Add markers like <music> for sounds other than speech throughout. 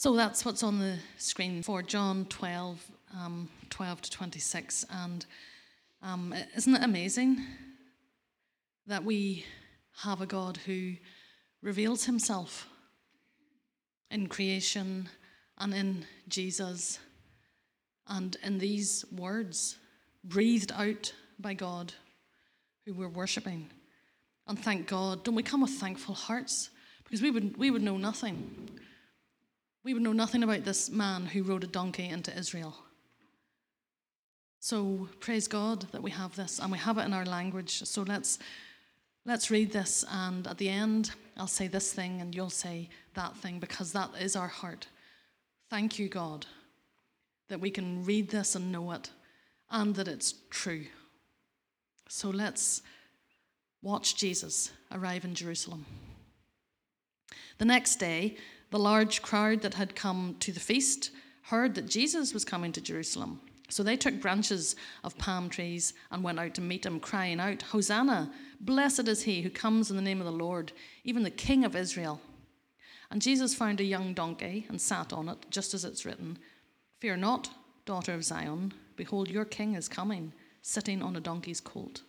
So that's what's on the screen for John 12, um, 12 to 26. And um, isn't it amazing that we have a God who reveals himself in creation and in Jesus and in these words breathed out by God who we're worshipping? And thank God. Don't we come with thankful hearts? Because we would, we would know nothing we would know nothing about this man who rode a donkey into Israel. So praise God that we have this and we have it in our language. So let's let's read this and at the end I'll say this thing and you'll say that thing because that is our heart. Thank you God that we can read this and know it and that it's true. So let's watch Jesus arrive in Jerusalem. The next day, the large crowd that had come to the feast heard that Jesus was coming to Jerusalem. So they took branches of palm trees and went out to meet him, crying out, Hosanna! Blessed is he who comes in the name of the Lord, even the King of Israel. And Jesus found a young donkey and sat on it, just as it's written Fear not, daughter of Zion. Behold, your king is coming, sitting on a donkey's colt.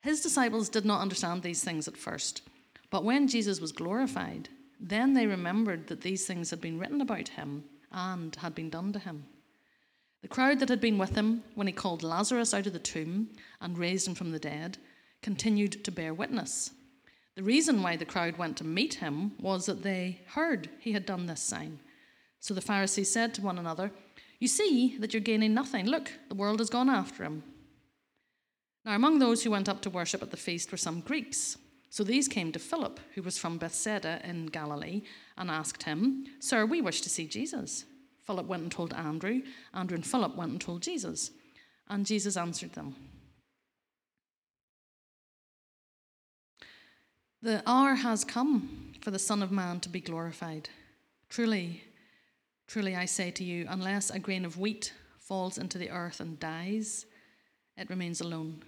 His disciples did not understand these things at first, but when Jesus was glorified, then they remembered that these things had been written about him and had been done to him. The crowd that had been with him when he called Lazarus out of the tomb and raised him from the dead continued to bear witness. The reason why the crowd went to meet him was that they heard he had done this sign. So the Pharisees said to one another, You see that you're gaining nothing. Look, the world has gone after him. Now, among those who went up to worship at the feast were some Greeks. So these came to Philip, who was from Bethsaida in Galilee, and asked him, Sir, we wish to see Jesus. Philip went and told Andrew. Andrew and Philip went and told Jesus. And Jesus answered them. The hour has come for the Son of Man to be glorified. Truly, truly, I say to you, unless a grain of wheat falls into the earth and dies, it remains alone.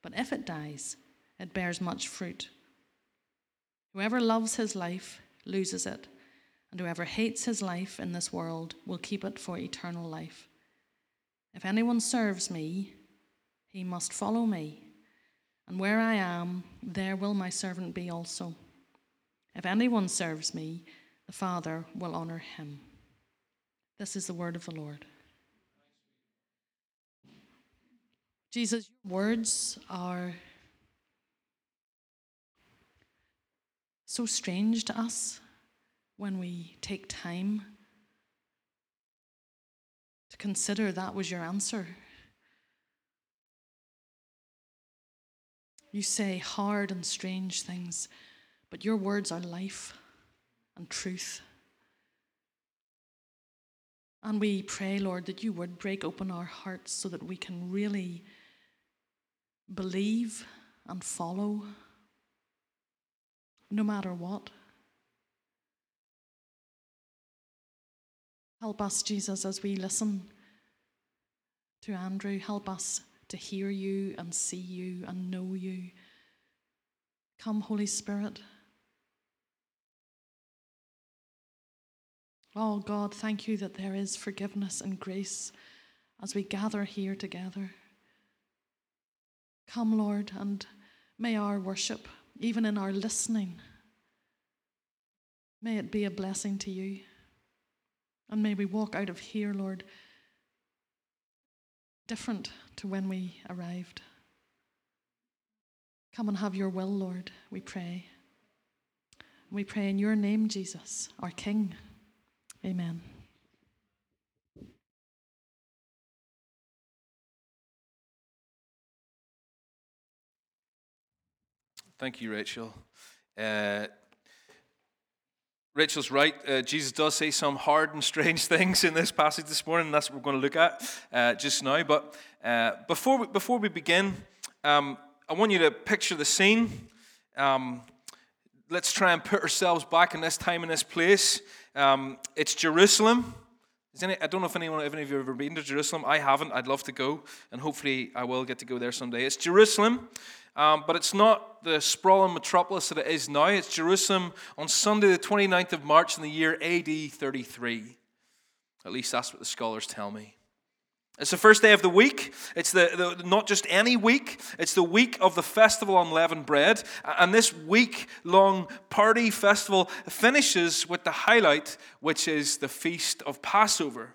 But if it dies, it bears much fruit. Whoever loves his life loses it, and whoever hates his life in this world will keep it for eternal life. If anyone serves me, he must follow me, and where I am, there will my servant be also. If anyone serves me, the Father will honor him. This is the word of the Lord. Jesus, your words are so strange to us when we take time to consider that was your answer. You say hard and strange things, but your words are life and truth. And we pray, Lord, that you would break open our hearts so that we can really believe and follow no matter what. Help us, Jesus, as we listen to Andrew. Help us to hear you and see you and know you. Come, Holy Spirit. Oh, God, thank you that there is forgiveness and grace as we gather here together. Come, Lord, and may our worship even in our listening. May it be a blessing to you. And may we walk out of here, Lord, different to when we arrived. Come and have your will, Lord, we pray. We pray in your name, Jesus, our King. Amen. Thank you, Rachel. Uh, Rachel's right. Uh, Jesus does say some hard and strange <laughs> things in this passage this morning, and that's what we're going to look at uh, just now. But uh, before, we, before we begin, um, I want you to picture the scene. Um, let's try and put ourselves back in this time and this place. Um, it's Jerusalem. Any, I don't know if anyone, if any of you have ever been to Jerusalem. I haven't. I'd love to go, and hopefully I will get to go there someday. It's Jerusalem, um, but it's not the sprawling metropolis that it is now. It's Jerusalem on Sunday, the 29th of March in the year AD 33. At least that's what the scholars tell me. It's the first day of the week. It's the, the, not just any week, it's the week of the festival unleavened bread. And this week long party festival finishes with the highlight, which is the feast of Passover.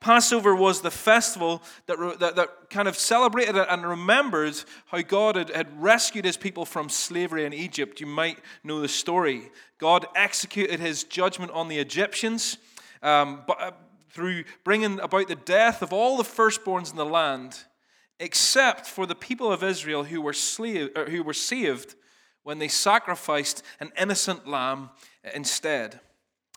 Passover was the festival that, that, that, kind of celebrated and remembered how God had, had rescued his people from slavery in Egypt. You might know the story. God executed his judgment on the Egyptians. Um, but, through bringing about the death of all the firstborns in the land, except for the people of Israel who were, slave, who were saved when they sacrificed an innocent lamb instead.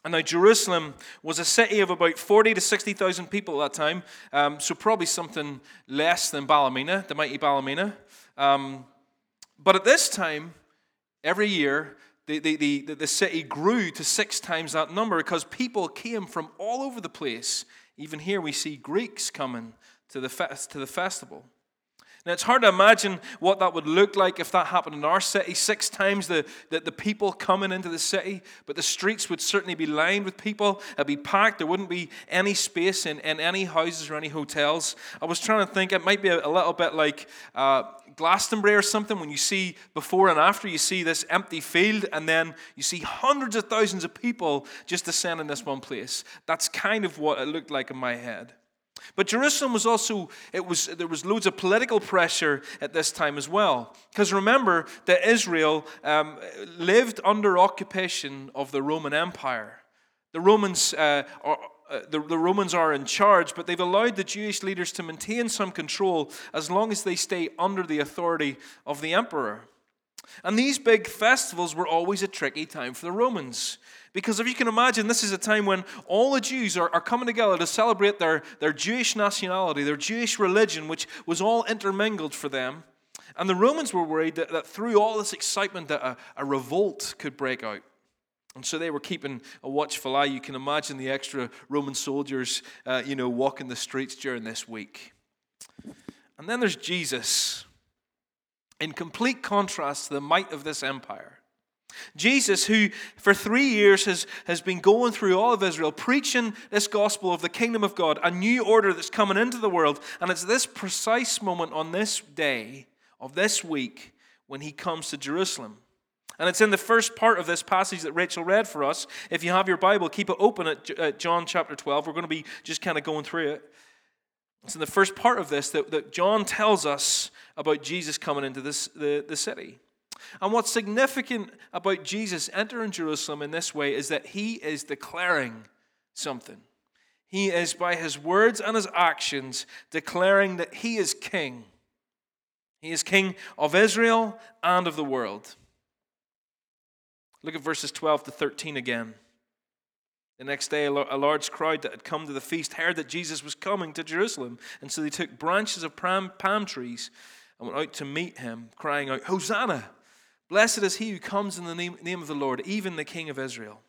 And now Jerusalem was a city of about 40 to 60,000 people at that time, um, so probably something less than Ballymena, the mighty Ballymena. Um, but at this time, every year, the, the, the, the city grew to six times that number because people came from all over the place. Even here, we see Greeks coming to the, to the festival. Now, it's hard to imagine what that would look like if that happened in our city. Six times the, the, the, people coming into the city, but the streets would certainly be lined with people. It'd be packed. There wouldn't be any space in, in any houses or any hotels. I was trying to think, it might be a, a little bit like uh, Glastonbury or something. When you see before and after, you see this empty field, and then you see hundreds of thousands of people just descend in this one place. That's kind of what it looked like in my head. But Jerusalem was also, it was, there was loads of political pressure at this time as well. Because remember that Israel um, lived under occupation of the Roman Empire. The Romans, uh, uh, the, the Romans are in charge, but they've allowed the Jewish leaders to maintain some control as long as they stay under the authority of the emperor. And these big festivals were always a tricky time for the Romans. Because if you can imagine, this is a time when all the Jews are, are coming together to celebrate their, their Jewish nationality, their Jewish religion, which was all intermingled for them. And the Romans were worried that, that through all this excitement that a, a revolt could break out. And so they were keeping a watchful eye. You can imagine the extra Roman soldiers, uh, you know, walking the streets during this week. And then there's Jesus, in complete contrast to the might of this empire. Jesus, who for three years has, has been going through all of Israel, preaching this gospel of the kingdom of God, a new order that's coming into the world. And it's this precise moment on this day of this week when he comes to Jerusalem. And it's in the first part of this passage that Rachel read for us. If you have your Bible, keep it open at uh, John chapter 12. We're going to be just kind of going through it. It's in the first part of this that, that John tells us about Jesus coming into this, the, the city. And what's significant about Jesus entering Jerusalem in this way is that he is declaring something. He is, by his words and his actions, declaring that he is king. He is king of Israel and of the world. Look at verses 12 to 13 again. The next day, a large crowd that had come to the feast heard that Jesus was coming to Jerusalem. And so they took branches of palm, trees and went out to meet him, crying out, Hosanna! Blessed is he who comes in the name, name of the Lord, even the King of Israel.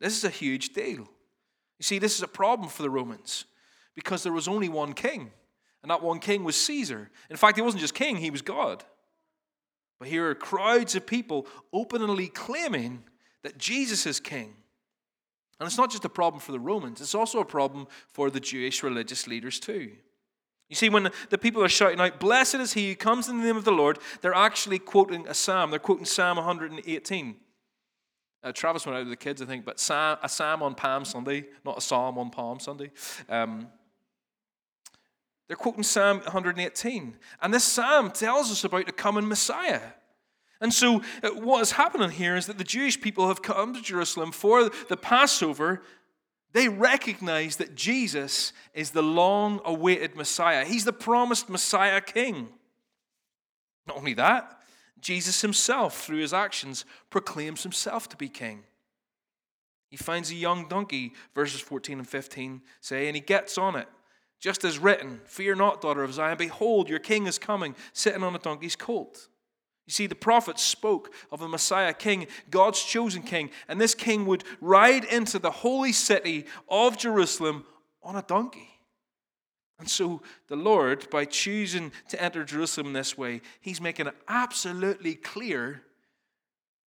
This is a huge deal. You see, this is a problem for the Romans because there was only one king, and that one king was Caesar. In fact, he wasn't just king, he was God. But here are crowds of people openly claiming that Jesus is king. And it's not just a problem for the Romans, it's also a problem for the Jewish religious leaders too. You see, when the people are shouting out, Blessed is he who comes in the name of the Lord, they're actually quoting a psalm. They're quoting Psalm 118. Uh, Travis went out with the kids, I think, but a psalm on Palm Sunday, not a psalm on Palm Sunday. Um, they're quoting Psalm 118. And this psalm tells us about the coming Messiah. And so, uh, what is happening here is that the Jewish people have come to Jerusalem for the Passover they recognize that Jesus is the long awaited Messiah. He's the promised Messiah King. Not only that, Jesus himself, through his actions, proclaims himself to be king. He finds a young donkey, verses 14 and 15 say, and he gets on it, just as written Fear not, daughter of Zion, behold, your king is coming, sitting on a donkey's colt. You see, the prophets spoke of a Messiah king, God's chosen king, and this king would ride into the holy city of Jerusalem on a donkey. And so the Lord, by choosing to enter Jerusalem this way, he's making it absolutely clear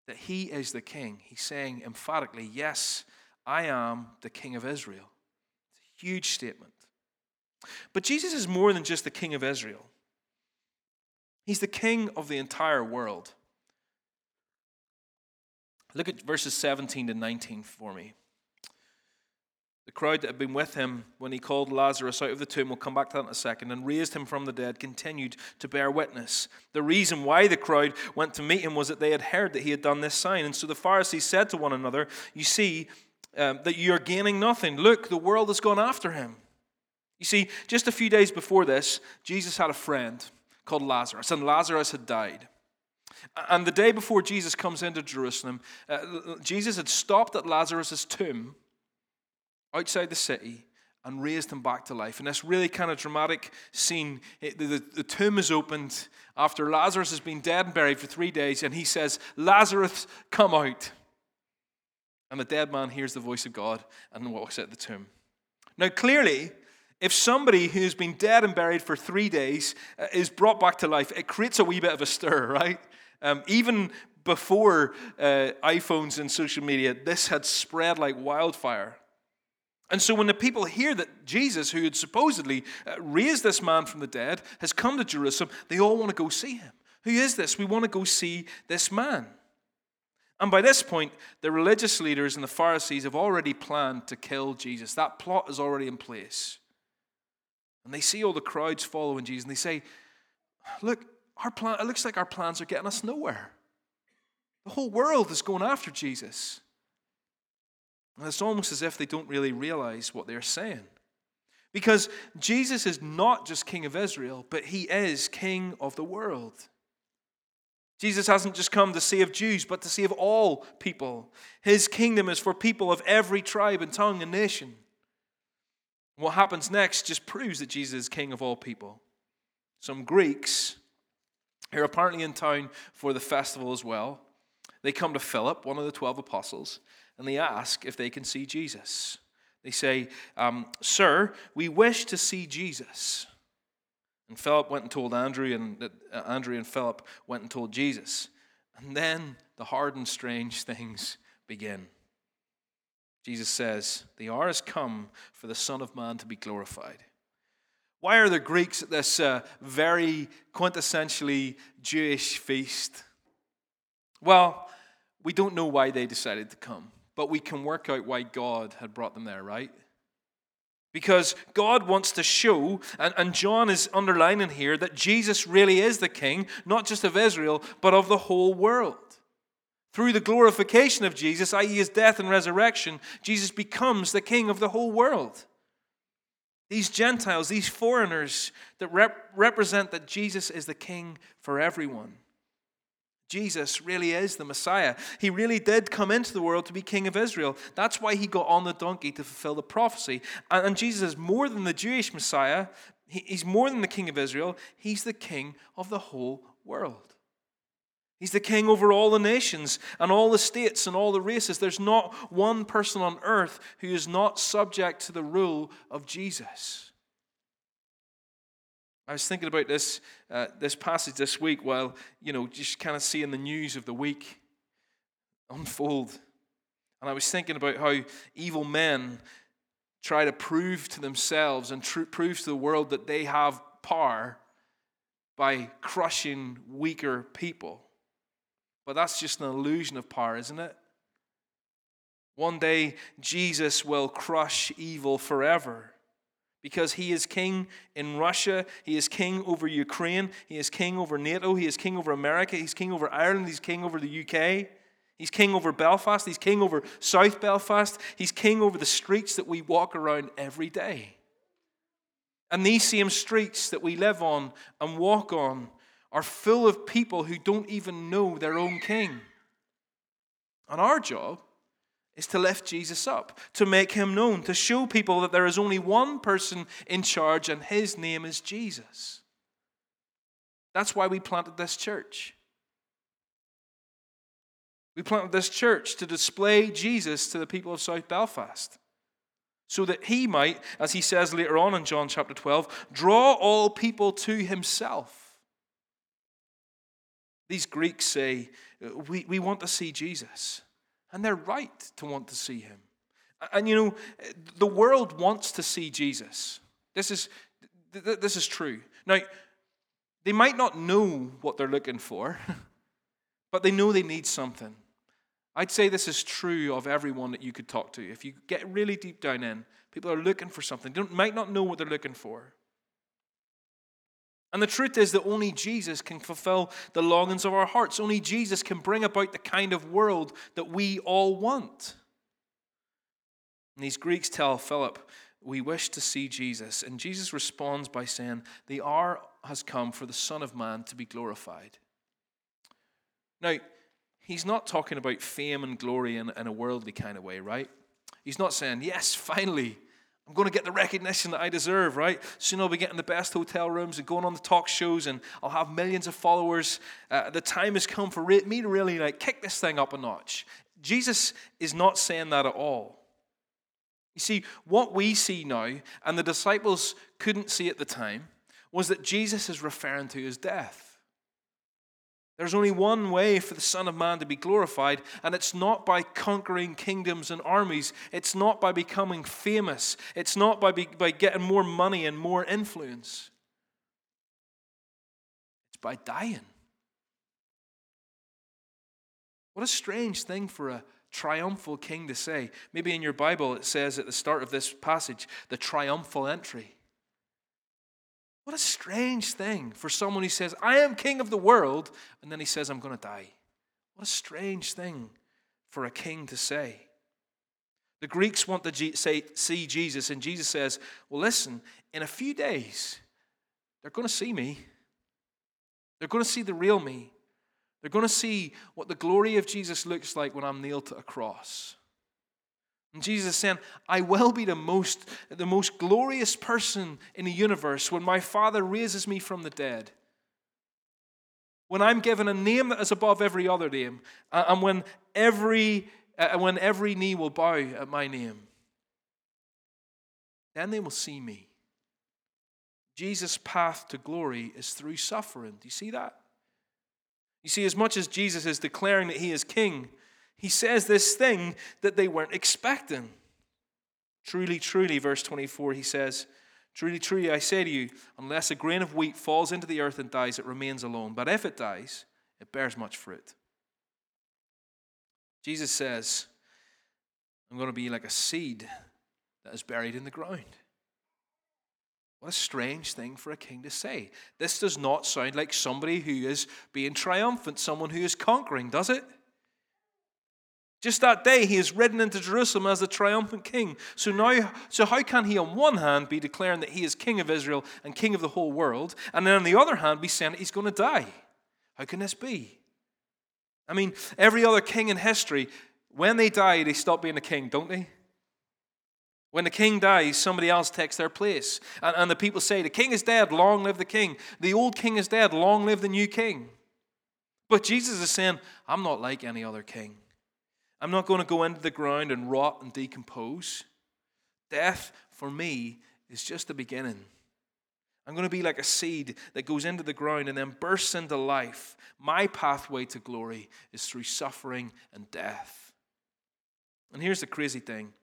that he is the king. He's saying emphatically, Yes, I am the king of Israel. It's a huge statement. But Jesus is more than just the king of Israel. He's the king of the entire world. Look at verses 17 to 19 for me. The crowd that had been with him when he called Lazarus out of the tomb, we'll come back to that in a second, and raised him from the dead, continued to bear witness. The reason why the crowd went to meet him was that they had heard that he had done this sign. And so the Pharisees said to one another, You see um, that you are gaining nothing. Look, the world has gone after him. You see, just a few days before this, Jesus had a friend called Lazarus, and Lazarus had died. And the day before Jesus comes into Jerusalem, uh, Jesus had stopped at Lazarus' tomb outside the city and raised him back to life. And this really kind of dramatic scene it, the, the, the tomb is opened after Lazarus has been dead and buried for three days, and he says, Lazarus, come out. And the dead man hears the voice of God and walks out the tomb. Now, clearly, if somebody who's been dead and buried for three days uh, is brought back to life, it creates a wee bit of a stir, <laughs> right? Um, even before uh, iPhones and social media, this had spread like wildfire. And so when the people hear that Jesus, who had supposedly uh, raised this man from the dead, has come to Jerusalem, they all want to go see him. Who is this? We want to go see this man. And by this point, the religious leaders and the Pharisees have already planned to kill Jesus. That plot is already in place. And they see all the crowds following Jesus and they say, Look, our plan, it looks like our plans are getting us nowhere. The whole world is going after Jesus. And it's almost as if they don't really realize what they're saying. Because Jesus is not just King of Israel, but he is King of the world. Jesus hasn't just come to save Jews, but to save all people. His kingdom is for people of every tribe and tongue and nation. What happens next just proves that Jesus is king of all people. Some Greeks who are apparently in town for the festival as well. They come to Philip, one of the 12 apostles, and they ask if they can see Jesus. They say, um, Sir, we wish to see Jesus. And Philip went and told Andrew, and uh, Andrew and Philip went and told Jesus. And then the hard and strange things begin. Jesus says, The hour has come for the Son of Man to be glorified. Why are the Greeks at this uh, very quintessentially Jewish feast? Well, we don't know why they decided to come, but we can work out why God had brought them there, right? Because God wants to show, and, and John is underlining here, that Jesus really is the king, not just of Israel, but of the whole world. Through the glorification of Jesus, i.e., his death and resurrection, Jesus becomes the king of the whole world. These Gentiles, these foreigners that rep- represent that Jesus is the king for everyone. Jesus really is the Messiah. He really did come into the world to be king of Israel. That's why he got on the donkey to fulfill the prophecy. And, Jesus is more than the Jewish Messiah, he, he's more than the king of Israel, he's the king of the whole world. He's the king over all the nations and all the states and all the races. There's not one person on earth who is not subject to the rule of Jesus. I was thinking about this, uh, this passage this week while, you know, just kind of seeing the news of the week unfold. And I was thinking about how evil men try to prove to themselves and tr- prove to the world that they have power by crushing weaker people. But that's just an illusion of power, isn't it? One day, Jesus will crush evil forever because he is king in Russia, he is king over Ukraine, he is king over NATO, he is king over America, he's king over Ireland, he's king over the UK. He's king over Belfast, he's king over South Belfast, he's king over the streets that we walk around every day. And these same streets that we live on and walk on are full of people who don't even know their own king. And our job is to lift Jesus up, to make him known, to show people that there is only one person in charge and his name is Jesus. That's why we planted this church. We planted this church to display Jesus to the people of South Belfast so that he might, as he says later on in John chapter 12, draw all people to himself. These Greeks say, uh, we, we want to see Jesus. And they're right to want to see him. And you know, the world wants to see Jesus. This is, this is true. Now, they might not know what they're looking for, <laughs> but they know they need something. I'd say this is true of everyone that you could talk to. If you get really deep down in, people are looking for something. They might not know what they're looking for. And the truth is that only Jesus can fulfill the longings of our hearts. Only Jesus can bring about the kind of world that we all want. And these Greeks tell Philip, We wish to see Jesus. And Jesus responds by saying, The hour has come for the Son of Man to be glorified. Now, he's not talking about fame and glory in, in a worldly kind of way, right? He's not saying, Yes, finally, I'm going to get the recognition that I deserve, right? Soon I'll be getting the best hotel rooms and going on the talk shows, and I'll have millions of followers. Uh, the time has come for me to really like kick this thing up a notch. Jesus is not saying that at all. You see, what we see now, and the disciples couldn't see at the time, was that Jesus is referring to his death. There's only one way for the Son of Man to be glorified, and it's not by conquering kingdoms and armies. It's not by becoming famous. It's not by, be, by getting more money and more influence. It's by dying. What a strange thing for a triumphal king to say. Maybe in your Bible it says at the start of this passage, the triumphal entry. What a strange thing for someone who says, I am king of the world, and then he says, I'm going to die. What a strange thing for a king to say. The Greeks want to say, see Jesus, and Jesus says, Well, listen, in a few days, they're going to see me. They're going to see the real me. They're going to see what the glory of Jesus looks like when I'm nailed to a cross. And Jesus saying, I will be the most, the most glorious person in the universe when my Father raises me from the dead. When I'm given a name that is above every other name, and when every, uh, when every knee will bow at my name, then they will see me. Jesus' path to glory is through suffering. Do you see that? You see, as much as Jesus is declaring that he is king, he says this thing that they weren't expecting. Truly, truly, verse 24, he says, Truly, truly, I say to you, unless a grain of wheat falls into the earth and dies, it remains alone. But if it dies, it bears much fruit. Jesus says, I'm going to be like a seed that is buried in the ground. What a strange thing for a king to say. This does not sound like somebody who is being triumphant, someone who is conquering, does it? Just that day, he is ridden into Jerusalem as a triumphant king. So now, so how can he, on one hand, be declaring that he is king of Israel and king of the whole world, and then on the other hand, be saying that he's going to die? How can this be? I mean, every other king in history, when they die, they stop being a king, don't they? When the king dies, somebody else takes their place. And, and the people say, The king is dead, long live the king. The old king is dead, long live the new king. But Jesus is saying, I'm not like any other king. I'm not going to go into the ground and rot and decompose. Death, for me, is just the beginning. I'm going to be like a seed that goes into the ground and then bursts into life. My pathway to glory is through suffering and death. And here's the crazy thing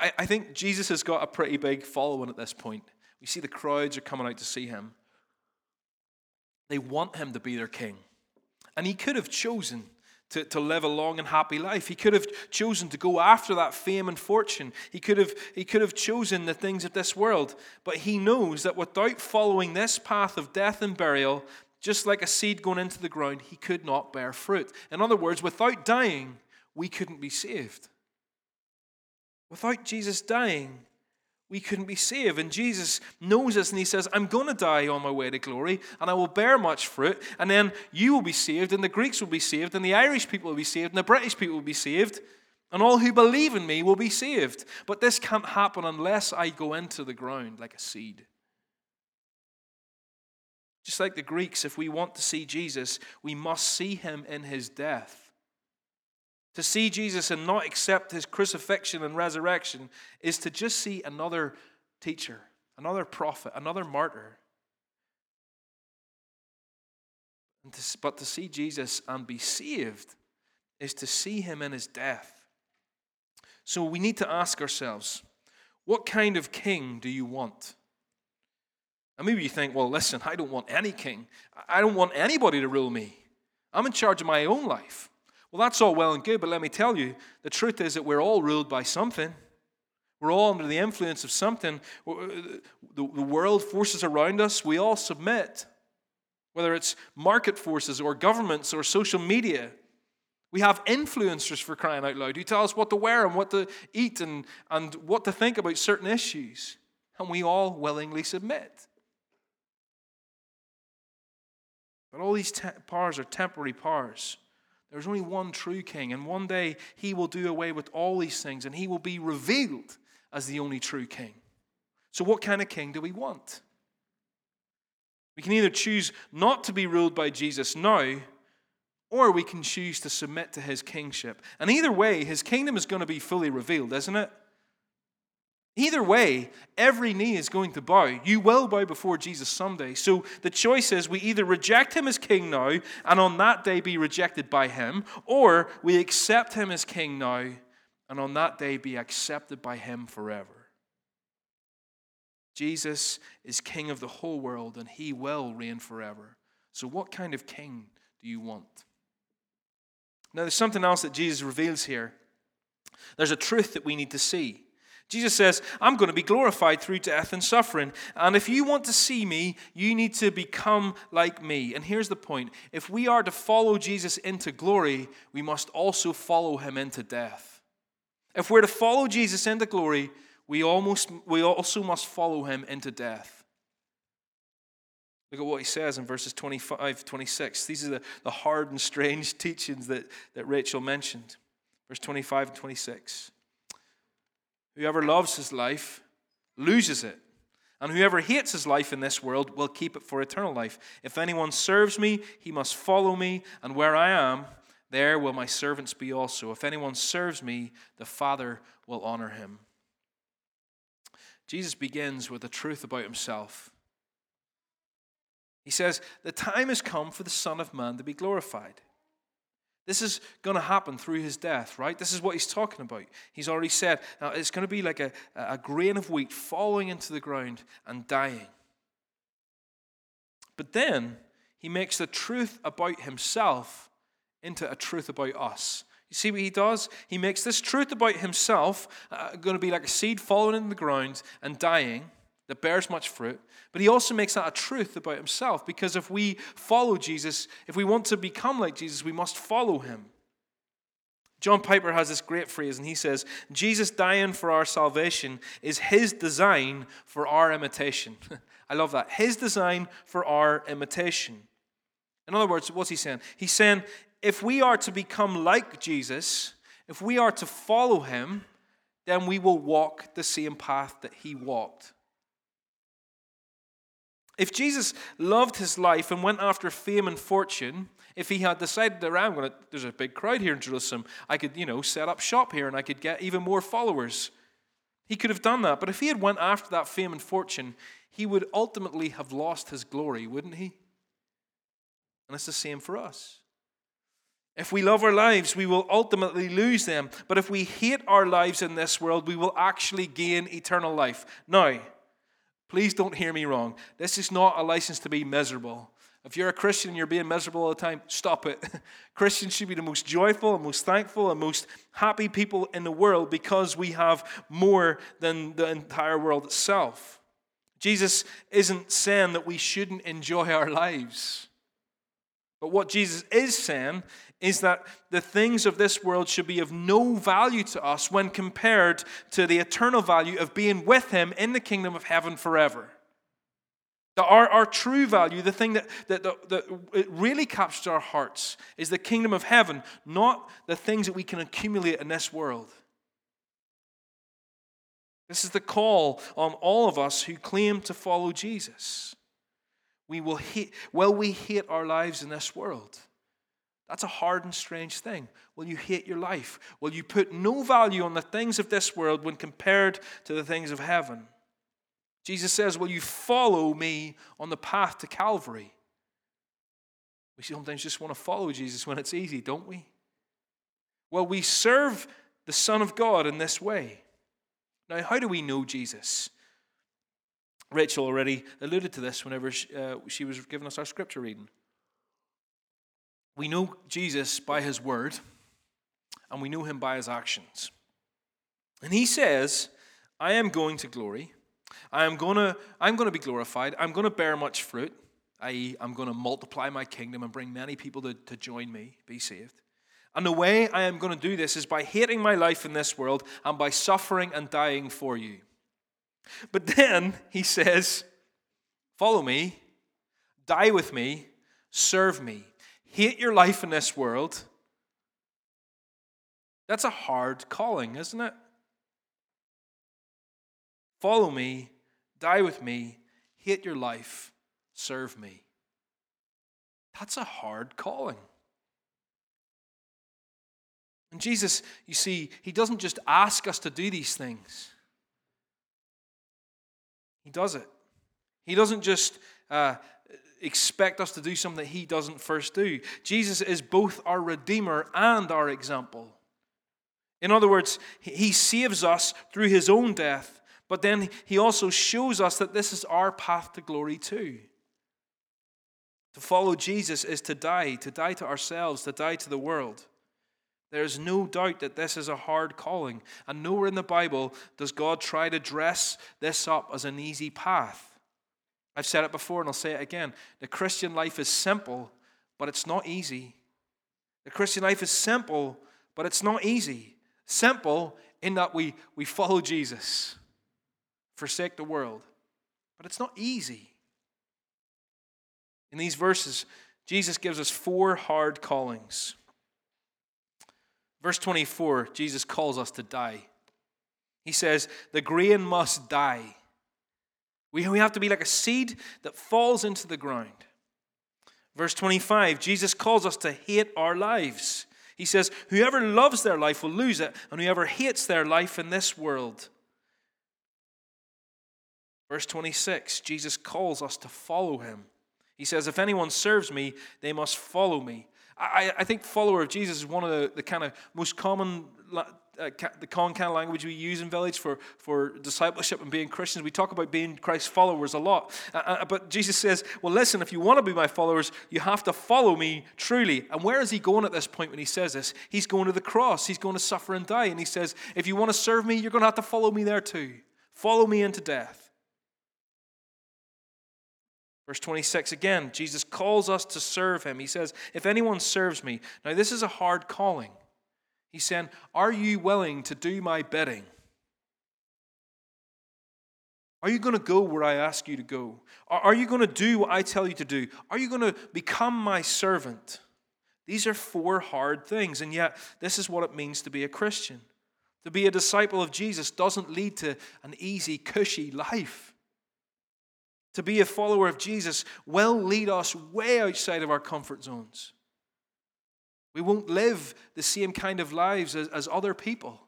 I, I think Jesus has got a pretty big following at this point. We see the crowds are coming out to see him. They want him to be their king. And he could have chosen to, to live a long and happy life. He could have chosen to go after that fame and fortune. He could, have, he could have chosen the things of this world. But he knows that without following this path of death and burial, just like a seed going into the ground, he could not bear fruit. In other words, without dying, we couldn't be saved. Without Jesus dying, we couldn't be saved. And Jesus knows this and he says, I'm going to die on my way to glory and I will bear much fruit. And then you will be saved, and the Greeks will be saved, and the Irish people will be saved, and the British people will be saved, and all who believe in me will be saved. But this can't happen unless I go into the ground like a seed. Just like the Greeks, if we want to see Jesus, we must see him in his death. To see Jesus and not accept his crucifixion and resurrection is to just see another teacher, another prophet, another martyr. but to see Jesus and be saved is to see him in his death. So we need to ask ourselves what kind of king do you want? And maybe you think, well, listen, I don't want any king. I don't want anybody to rule me. I'm in charge of my own life. Well, that's all well and good, but let me tell you the truth is that we're all ruled by something. We're all under the influence of something. Uh, the world forces around us, we all submit. Whether it's market forces or governments or social media. We have influencers for crying out loud who tell us what to wear and what to eat and, and what to think about certain issues. And we all willingly submit. But all these te- powers are temporary powers. There's only one true king, and one day he will do away with all these things and he will be revealed as the only true king. So, what kind of king do we want? We can either choose not to be ruled by Jesus now, or we can choose to submit to his kingship. And either way, his kingdom is going to be fully revealed, isn't it? Either way, every knee is going to bow. You will bow before Jesus someday. So the choice is we either reject him as king now and on that day be rejected by him, or we accept him as king now and on that day be accepted by him forever. Jesus is king of the whole world and he will reign forever. So, what kind of king do you want? Now, there's something else that Jesus reveals here. There's a truth that we need to see. Jesus says, I'm going to be glorified through death and suffering. And if you want to see me, you need to become like me. And here's the point if we are to follow Jesus into glory, we must also follow him into death. If we're to follow Jesus into glory, we, almost, we also must follow him into death. Look at what he says in verses 25, 26. These are the, the hard and strange <laughs> teachings that, that Rachel mentioned. Verse 25 and 26. Whoever loves his life loses it. And whoever hates his life in this world will keep it for eternal life. If anyone serves me, he must follow me, and where I am, there will my servants be also. If anyone serves me, the Father will honor him. Jesus begins with the truth about himself. He says, The time has come for the Son of Man to be glorified. This is going to happen through his death, right? This is what he's talking about. He's already said, now it's going to be like a, a grain of wheat falling into the ground and dying. But then he makes the truth about himself into a truth about us. You see what he does? He makes this truth about himself uh, going to be like a seed falling in the ground and dying that bears much fruit. But he also makes that a truth about himself because if we follow Jesus, if we want to become like Jesus, we must follow him. John Piper has this great phrase, and he says, Jesus dying for our salvation is his design for our imitation. <laughs> I love that. His design for our imitation. In other words, what's he saying? He's saying, if we are to become like Jesus, if we are to follow him, then we will walk the same path that he walked. If Jesus loved his life and went after fame and fortune, if he had decided that I'm going to, there's a big crowd here in Jerusalem, I could, you know, set up shop here and I could get even more followers. He could have done that. But if he had went after that fame and fortune, he would ultimately have lost his glory, wouldn't he? And it's the same for us. If we love our lives, we will ultimately lose them. But if we hate our lives in this world, we will actually gain eternal life. Now, please don't hear me wrong. This is not a license to be miserable. If you're a Christian and you're being miserable all the time, stop it. <laughs> Christians should be the most joyful and most thankful and most happy people in the world because we have more than the entire world itself. Jesus isn't saying that we shouldn't enjoy our lives. But what Jesus is saying is that the things of this world should be of no value to us when compared to the eternal value of being with Him in the kingdom of heaven forever. That our, our true value, the thing that, that, that, that it really captures our hearts, is the kingdom of heaven, not the things that we can accumulate in this world. This is the call on all of us who claim to follow Jesus. We will hate, will we hate our lives in this world? That's a hard and strange thing. Will you hate your life? Will you put no value on the things of this world when compared to the things of heaven? Jesus says, Will you follow me on the path to Calvary? We sometimes just want to follow Jesus when it's easy, don't we? Well, we serve the Son of God in this way. Now, how do we know Jesus? Rachel already alluded to this whenever she, uh, she was giving us our scripture reading. We know Jesus by his word, and we know him by his actions. And he says, I am going to glory. I am to, I'm going to be glorified. I'm going to bear much fruit, i.e., I'm going to multiply my kingdom and bring many people to, to join me, be saved. And the way I am going to do this is by hating my life in this world and by suffering and dying for you. But then he says, Follow me, die with me, serve me, hate your life in this world. That's a hard calling, isn't it? Follow me, die with me, hate your life, serve me. That's a hard calling. And Jesus, you see, he doesn't just ask us to do these things, he does it. He doesn't just uh, expect us to do something that he doesn't first do. Jesus is both our Redeemer and our example. In other words, he saves us through his own death, but then he also shows us that this is our path to glory too. To follow Jesus is to die, to die to ourselves, to die to the world. There is no doubt that this is a hard calling, and nowhere in the Bible does God try to dress this up as an easy path. I've said it before and I'll say it again. The Christian life is simple, but it's not easy. The Christian life is simple, but it's not easy. Simple in that we, we follow Jesus, forsake the world, but it's not easy. In these verses, Jesus gives us four hard callings. Verse 24, Jesus calls us to die. He says, The grain must die. We, we have to be like a seed that falls into the ground. Verse 25, Jesus calls us to hate our lives. He says, Whoever loves their life will lose it, and whoever hates their life in this world. Verse 26, Jesus calls us to follow him. He says, If anyone serves me, they must follow me. I, I think follower of Jesus is one of the, the kind of most common uh, the common kind of language we use in village for, for discipleship and being Christians. We talk about being Christ's followers a lot. Uh, uh, but Jesus says, well, listen, if you want to be my followers, you have to follow me truly. And where is he going at this point when he says this? He's going to the cross. He's going to suffer and die. And he says, if you want to serve me, you're going to have to follow me there too. Follow me into death. Verse 26 again, Jesus calls us to serve him. He says, If anyone serves me, now this is a hard calling. He's saying, Are you willing to do my bidding? Are you going to go where I ask you to go? Are you going to do what I tell you to do? Are you going to become my servant? These are four hard things, and yet this is what it means to be a Christian. To be a disciple of Jesus doesn't lead to an easy, cushy life. To be a follower of Jesus will lead us way outside of our comfort zones. We won't live the same kind of lives as, as other people.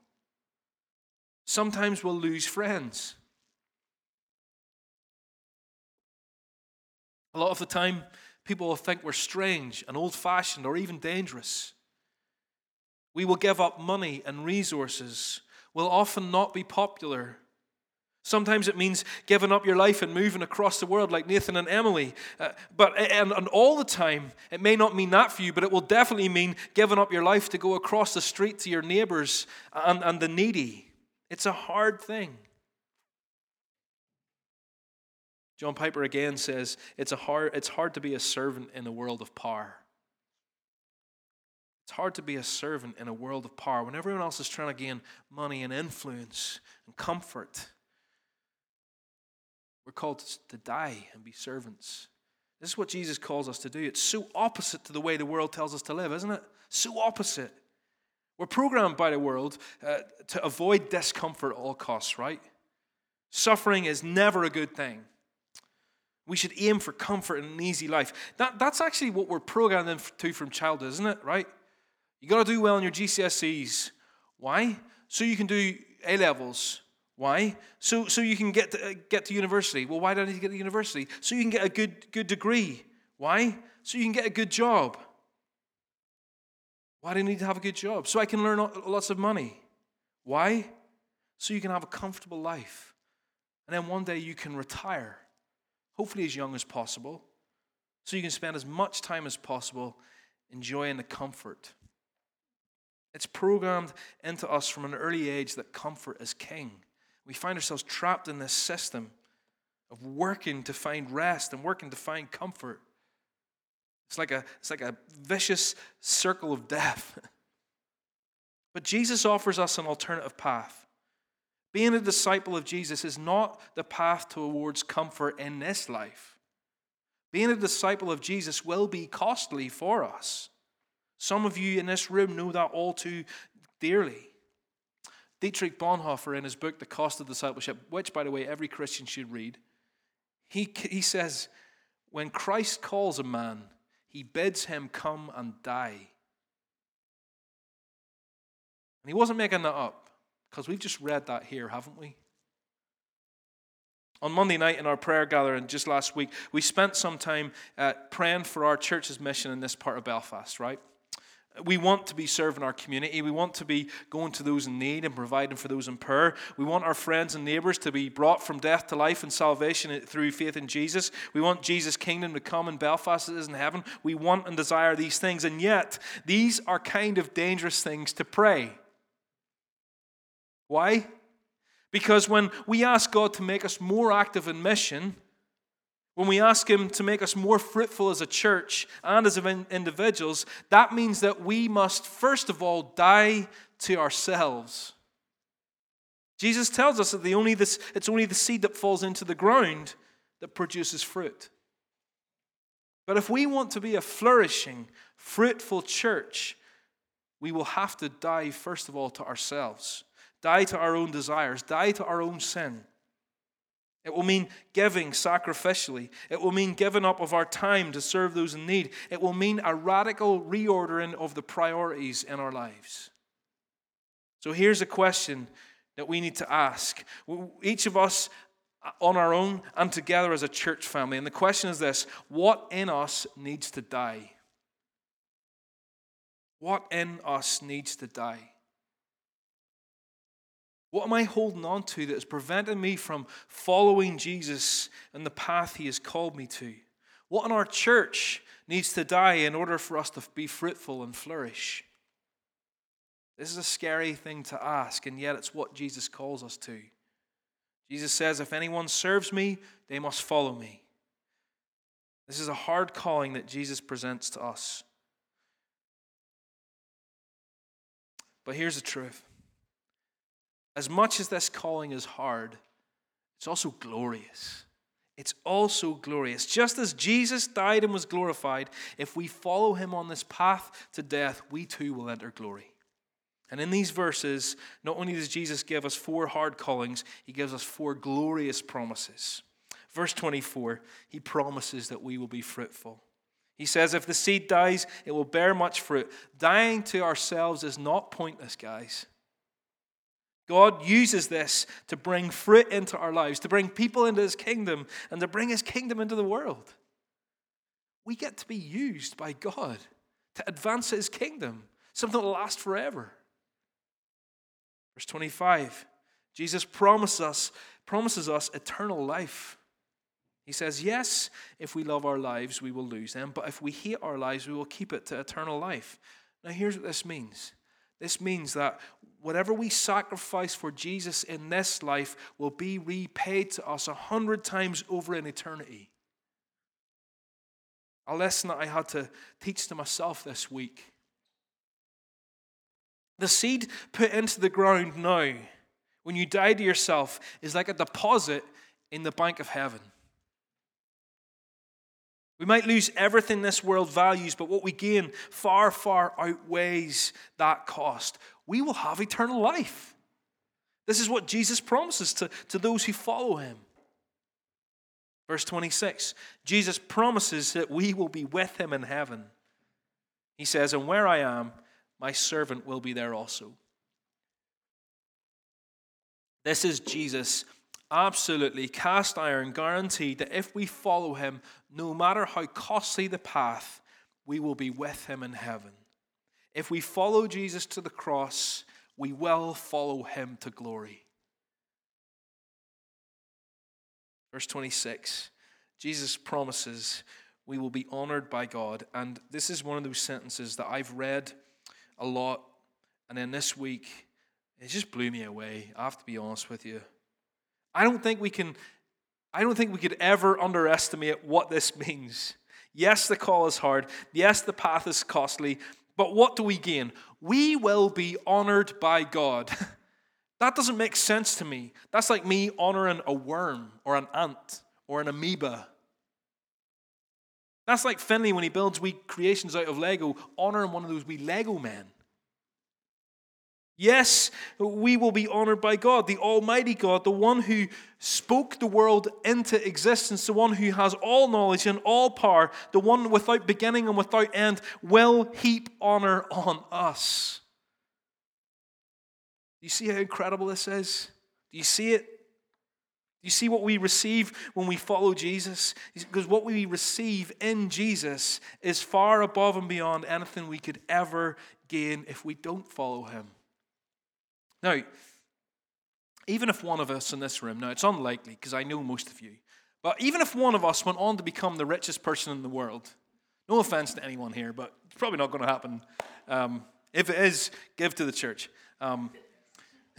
Sometimes we'll lose friends. A lot of the time, people will think we're strange and old fashioned or even dangerous. We will give up money and resources. We'll often not be popular Sometimes it means giving up your life and moving across the world like Nathan and Emily. Uh, but and, and all the time, it may not mean that for you, but it will definitely mean giving up your life to go across the street to your neighbors and, and the needy. It's a hard thing. John Piper again says it's, a hard, it's hard to be a servant in a world of power. It's hard to be a servant in a world of power when everyone else is trying to gain money and influence and comfort. We're called to die and be servants. This is what Jesus calls us to do. It's so opposite to the way the world tells us to live, isn't it? So opposite. We're programmed by the world uh, to avoid discomfort at all costs, right? Suffering is never a good thing. We should aim for comfort and an easy life. That, that's actually what we're programmed to from childhood, isn't it? Right? You got to do well in your GCSEs. Why? So you can do A levels. Why? So, so you can get to, uh, get to university. Well, why do I need to get to university? So you can get a good, good degree. Why? So you can get a good job. Why do I need to have a good job? So I can learn lots of money. Why? So you can have a comfortable life. And then one day you can retire, hopefully as young as possible, so you can spend as much time as possible enjoying the comfort. It's programmed into us from an early age that comfort is king. We find ourselves trapped in this system of working to find rest and working to find comfort. It's like a, it's like a vicious circle of death. <laughs> but Jesus offers us an alternative path. Being a disciple of Jesus is not the path towards comfort in this life. Being a disciple of Jesus will be costly for us. Some of you in this room know that all too dearly. Dietrich Bonhoeffer, in his book, The Cost of Discipleship, which, by the way, every Christian should read, he, he says, When Christ calls a man, he bids him come and die. And he wasn't making that up. Because we've just read that here, haven't we? On Monday night in our prayer gathering just last week, we spent some time uh, praying for our church's mission in this part of Belfast, right? We want to be serving our community. We want to be going to those in need and providing for those in prayer. We want our friends and neighbors to be brought from death to life and salvation through faith in Jesus. We want Jesus' kingdom to come in Belfast as it is in heaven. We want and desire these things. And yet, these are kind of dangerous things to pray. Why? Because when we ask God to make us more active in mission, when we ask Him to make us more fruitful as a church and as individuals, that means that we must first of all die to ourselves. Jesus tells us that the only this, it's only the seed that falls into the ground that produces fruit. But if we want to be a flourishing, fruitful church, we will have to die first of all to ourselves die to our own desires, die to our own sin. It will mean giving sacrificially. It will mean giving up of our time to serve those in need. It will mean a radical reordering of the priorities in our lives. So here's a question that we need to ask. Each of us uh, on our own and together as a church family. And the question is this what in us needs to die? What in us needs to die? What am I holding on to that is preventing me from following Jesus and the path he has called me to? What in our church needs to die in order for us to be fruitful and flourish? This is a scary thing to ask, and yet it's what Jesus calls us to. Jesus says, If anyone serves me, they must follow me. This is a hard calling that Jesus presents to us. But here's the truth as much as this calling is hard, it's also glorious. It's also glorious. Just as Jesus died and was glorified, if we follow him on this path to death, we too will enter glory. And in these verses, not only does Jesus give us four hard callings, he gives us four glorious promises. Verse 24, he promises that we will be fruitful. He says, If the seed dies, it will bear much fruit. Dying to ourselves is not pointless, guys. God uses this to bring fruit into our lives, to bring people into his kingdom, and to bring his kingdom into the world. We get to be used by God to advance his kingdom, something that will last forever. Verse 25, Jesus promises us, promises us eternal life. He says, Yes, if we love our lives, we will lose them, but if we hate our lives, we will keep it to eternal life. Now, here's what this means this means that whatever we sacrifice for Jesus in this life will be repaid to us a hundred times over in eternity. A lesson that I had to teach to myself this week. The seed put into the ground now, when you die to yourself, is like a deposit in the bank of heaven. We might lose everything this world values, but what we gain far, far outweighs that cost. We will have eternal life. This is what Jesus promises to, to those who follow him. Verse 26 Jesus promises that we will be with him in heaven. He says, And where I am, my servant will be there also. This is Jesus absolutely cast iron guaranteed that if we follow him, no matter how costly the path, we will be with him in heaven. If we follow Jesus to the cross, we will follow him to glory. Verse 26 Jesus promises we will be honored by God. And this is one of those sentences that I've read a lot. And then this week, it just blew me away. I have to be honest with you. I don't think we can, I don't think we could ever underestimate what this <laughs> means. Yes, the call is hard. Yes, the path is costly. But what do we gain? We will be honored by God. <laughs> that doesn't make sense to me. That's like me honoring a worm or an ant or an amoeba. That's like Finley when he builds wee creations out of Lego, honoring one of those wee Lego men. Yes, we will be honored by God, the Almighty God, the one who spoke the world into existence, the one who has all knowledge and all power, the one without beginning and without end, will heap honor on us. Do you see how incredible this is? Do you see it? Do you see what we receive when we follow Jesus? Because what we receive in Jesus is far above and beyond anything we could ever gain if we don't follow him. Now, even if one of us in this room, now it's unlikely because I know most of you, but even if one of us went on to become the richest person in the world, no offense to anyone here, but it's probably not going to happen. Um, if it is, give to the church. Um, <laughs>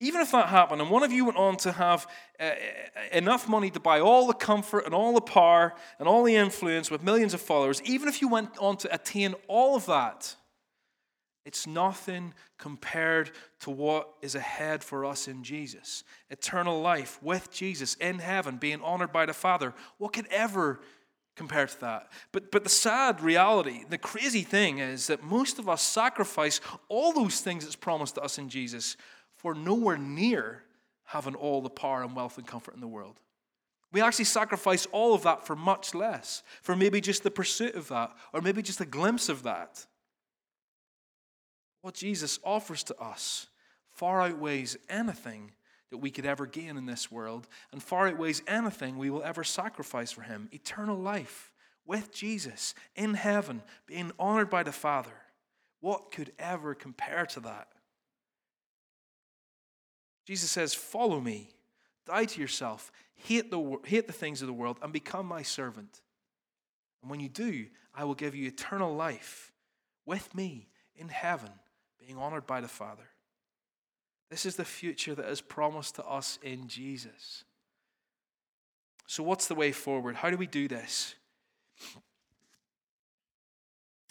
even if that happened and one of you went on to have uh, enough money to buy all the comfort and all the power and all the influence with millions of followers, even if you went on to attain all of that, it's nothing compared to what is ahead for us in Jesus. Eternal life with Jesus in heaven, being honored by the Father. What could ever compare to that? But, but the sad reality, the crazy thing is that most of us sacrifice all those things that's promised to us in Jesus for nowhere near having all the power and wealth and comfort in the world. We actually sacrifice all of that for much less, for maybe just the pursuit of that, or maybe just a glimpse of that. What Jesus offers to us far outweighs anything that we could ever gain in this world and far outweighs anything we will ever sacrifice for Him. Eternal life with Jesus in heaven, being honored by the Father. What could ever compare to that? Jesus says, Follow me, die to yourself, hate the, hate the things of the world, and become my servant. And when you do, I will give you eternal life with me in heaven being honored by the Father. This is the future that is promised to us in Jesus. So, what's the way forward? How do we do this?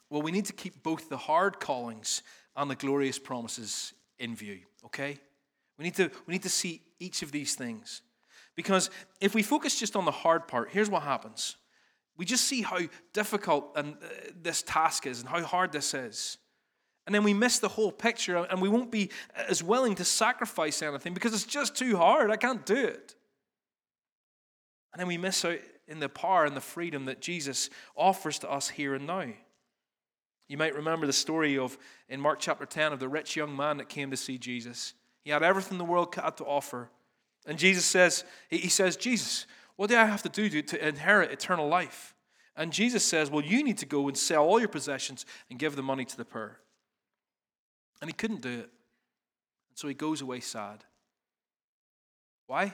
Well, we need to keep both the hard callings and the glorious promises in view, okay? We need to, we need to see each of these things. Because if we focus just on the hard part, here's what happens. We just see how difficult and, uh, this task is and how hard this is. And then we miss the whole picture and we won't be as willing to sacrifice anything because it's just too hard. I can't do it. And then we miss out in the power and the freedom that Jesus offers to us here and now. You might remember the story of in Mark chapter 10 of the rich young man that came to see Jesus. He had everything the world had to offer. And Jesus says, He says, Jesus, what do I have to do to, to inherit eternal life? And Jesus says, Well, you need to go and sell all your possessions and give the money to the poor. And he couldn't do it. And so he goes away sad. Why?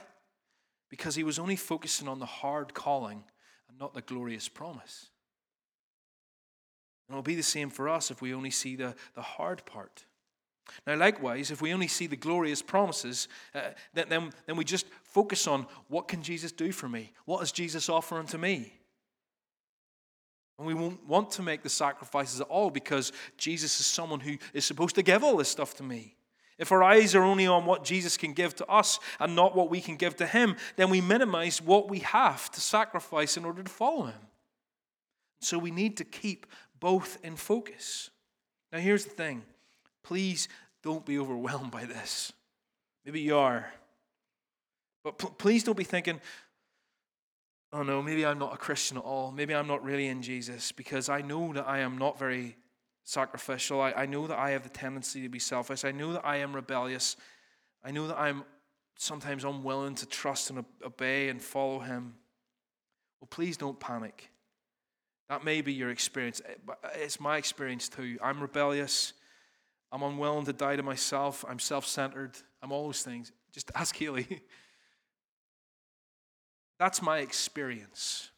Because he was only focusing on the hard calling and not the glorious promise. And it'll be the same for us if we only see the, the hard part. Now, likewise, if we only see the glorious promises, uh, then, then, then we just focus on what can Jesus do for me? What is Jesus offering to me? And we won't want to make the sacrifices at all because Jesus is someone who is supposed to give all this stuff to me. If our eyes are only on what Jesus can give to us and not what we can give to him, then we minimize what we have to sacrifice in order to follow him. So we need to keep both in focus. Now, here's the thing please don't be overwhelmed by this. Maybe you are. But p- please don't be thinking, oh no, maybe I'm not a Christian at all. Maybe I'm not really in Jesus because I know that I am not very sacrificial. I, I know that I have the tendency to be selfish. I know that I am rebellious. I know that I'm sometimes unwilling to trust and obey and follow Him. Well, please don't panic. That may be your experience. Eh, it's my experience too. I'm rebellious. I'm unwilling to die to myself. I'm self centered. I'm all those things. Just <laughs> ask Haley. That's my experience.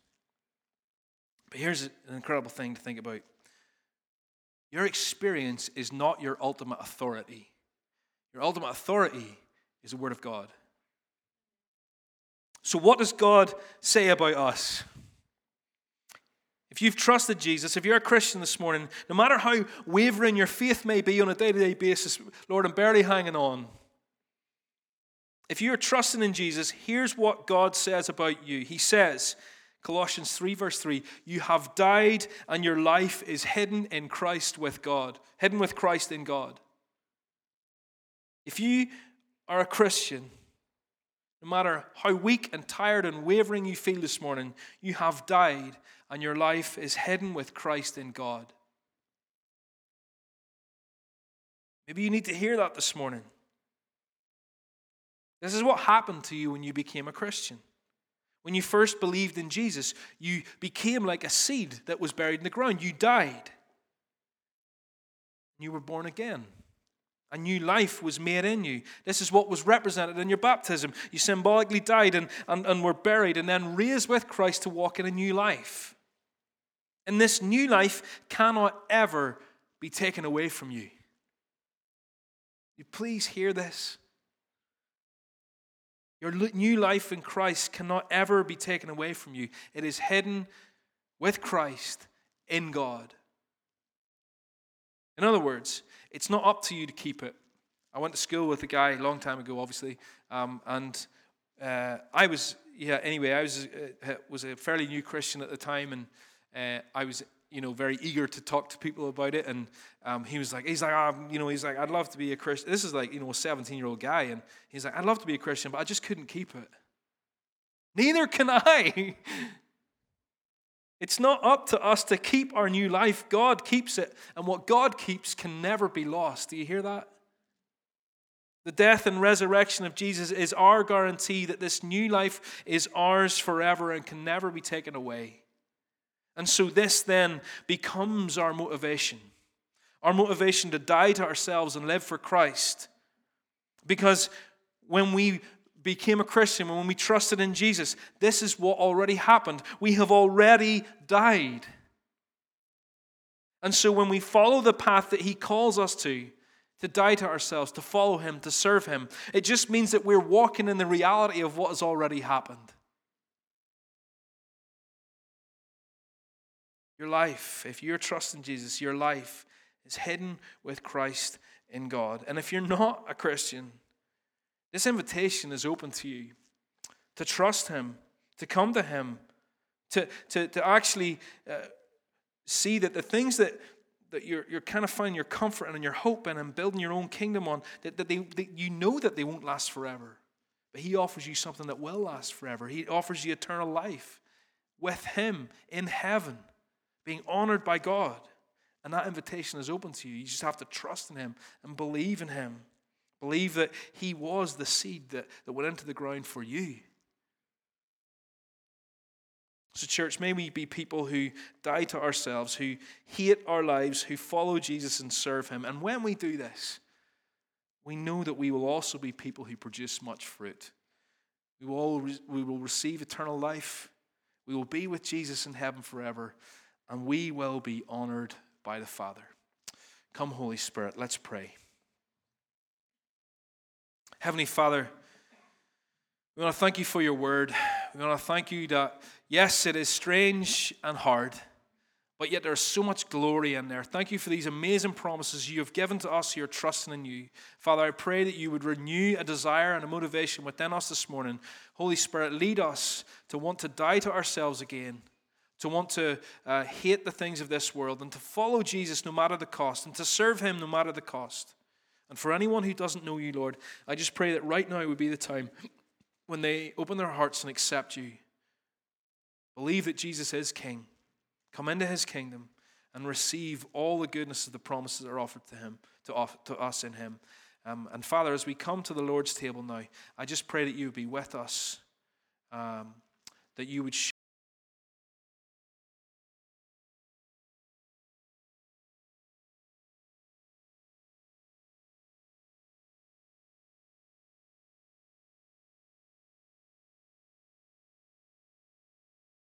But here's an incredible thing to think about your experience is not your ultimate authority. Your ultimate authority is the Word of God. So, what does God say about us? If you've trusted Jesus, if you're a Christian this morning, no matter how wavering your faith may be on a day to day basis, Lord, I'm barely hanging on. If you're trusting in Jesus, here's what God says about you. He says, Colossians 3, verse 3, you have died and your life is hidden in Christ with God, hidden with Christ in God. If you are a Christian, no matter how weak and tired and wavering you feel this morning, you have died and your life is hidden with Christ in God. Maybe you need to hear that this morning. This is what happened to you when you became a Christian. When you first believed in Jesus, you became like a seed that was buried in the ground. You died. You were born again. A new life was made in you. This is what was represented in your baptism. You symbolically died and, and, and were buried and then raised with Christ to walk in a new life. And this new life cannot ever be taken away from you. You please hear this. Your new life in Christ cannot ever be taken away from you. It is hidden with Christ in God. In other words, it's not up to you to keep it. I went to school with a guy a long time ago, obviously, um, and uh, I was yeah. Anyway, I was uh, was a fairly new Christian at the time, and uh, I was you know very eager to talk to people about it. And um, he was like, he's like, oh, you know, he's like, I'd love to be a Christian. This is like you know a 17 year old guy, and he's like, I'd love to be a Christian, but I just couldn't keep it. Neither can <laughs> I. It's not up to us to keep our new life. God keeps it. And what God keeps can never be lost. Do you hear that? The death and resurrection of Jesus is our guarantee that this new life is ours forever and can never be taken away. And so, this then becomes our motivation our motivation to die to ourselves and live for Christ. Because when we became a Christian, when we trusted in Jesus, this is what already happened. We have already died. And so when we follow the path that He calls us to, to die to ourselves, to follow Him, to serve Him, it just means that we're walking in the reality of what has already happened. Your life, if you're trusting Jesus, your life is hidden with Christ in God. And if you're not a Christian, this invitation is open to you to trust Him, to come to Him, to, to, to actually uh, see that the things that, that you're, you're kind of finding your comfort and your hope in and building your own kingdom on, that, that, they, that you know that they won't last forever. But He offers you something that will last forever. He offers you eternal life with Him in heaven, being honored by God. And that invitation is open to you. You just have to trust in Him and believe in Him. Believe that He was the seed that, that went into the ground for you. So, church, may we be people who die to ourselves, who hate our lives, who follow Jesus and serve Him. And when we do this, we know that we will also be people who produce much fruit. We will, we will receive eternal life. We will be with Jesus in heaven forever. And we will be honored by the Father. Come, Holy Spirit, let's pray. Heavenly Father, we want to thank you for your word. We want to thank you that, yes, it is strange and hard, but yet there's so much glory in there. Thank you for these amazing promises you have given to us who are trusting in you. Father, I pray that you would renew a desire and a motivation within us this morning. Holy Spirit, lead us to want to die to ourselves again, to want to uh, hate the things of this world, and to follow Jesus no matter the cost, and to serve him no matter the cost. And for anyone who doesn't know you, Lord, I just pray that right now would be the time when they open their hearts and accept you, believe that Jesus is King, come into his kingdom, and receive all the goodness of the promises that are offered to him, to, off, to us in him. Um, and Father, as we come to the Lord's table now, I just pray that you would be with us, um, that you would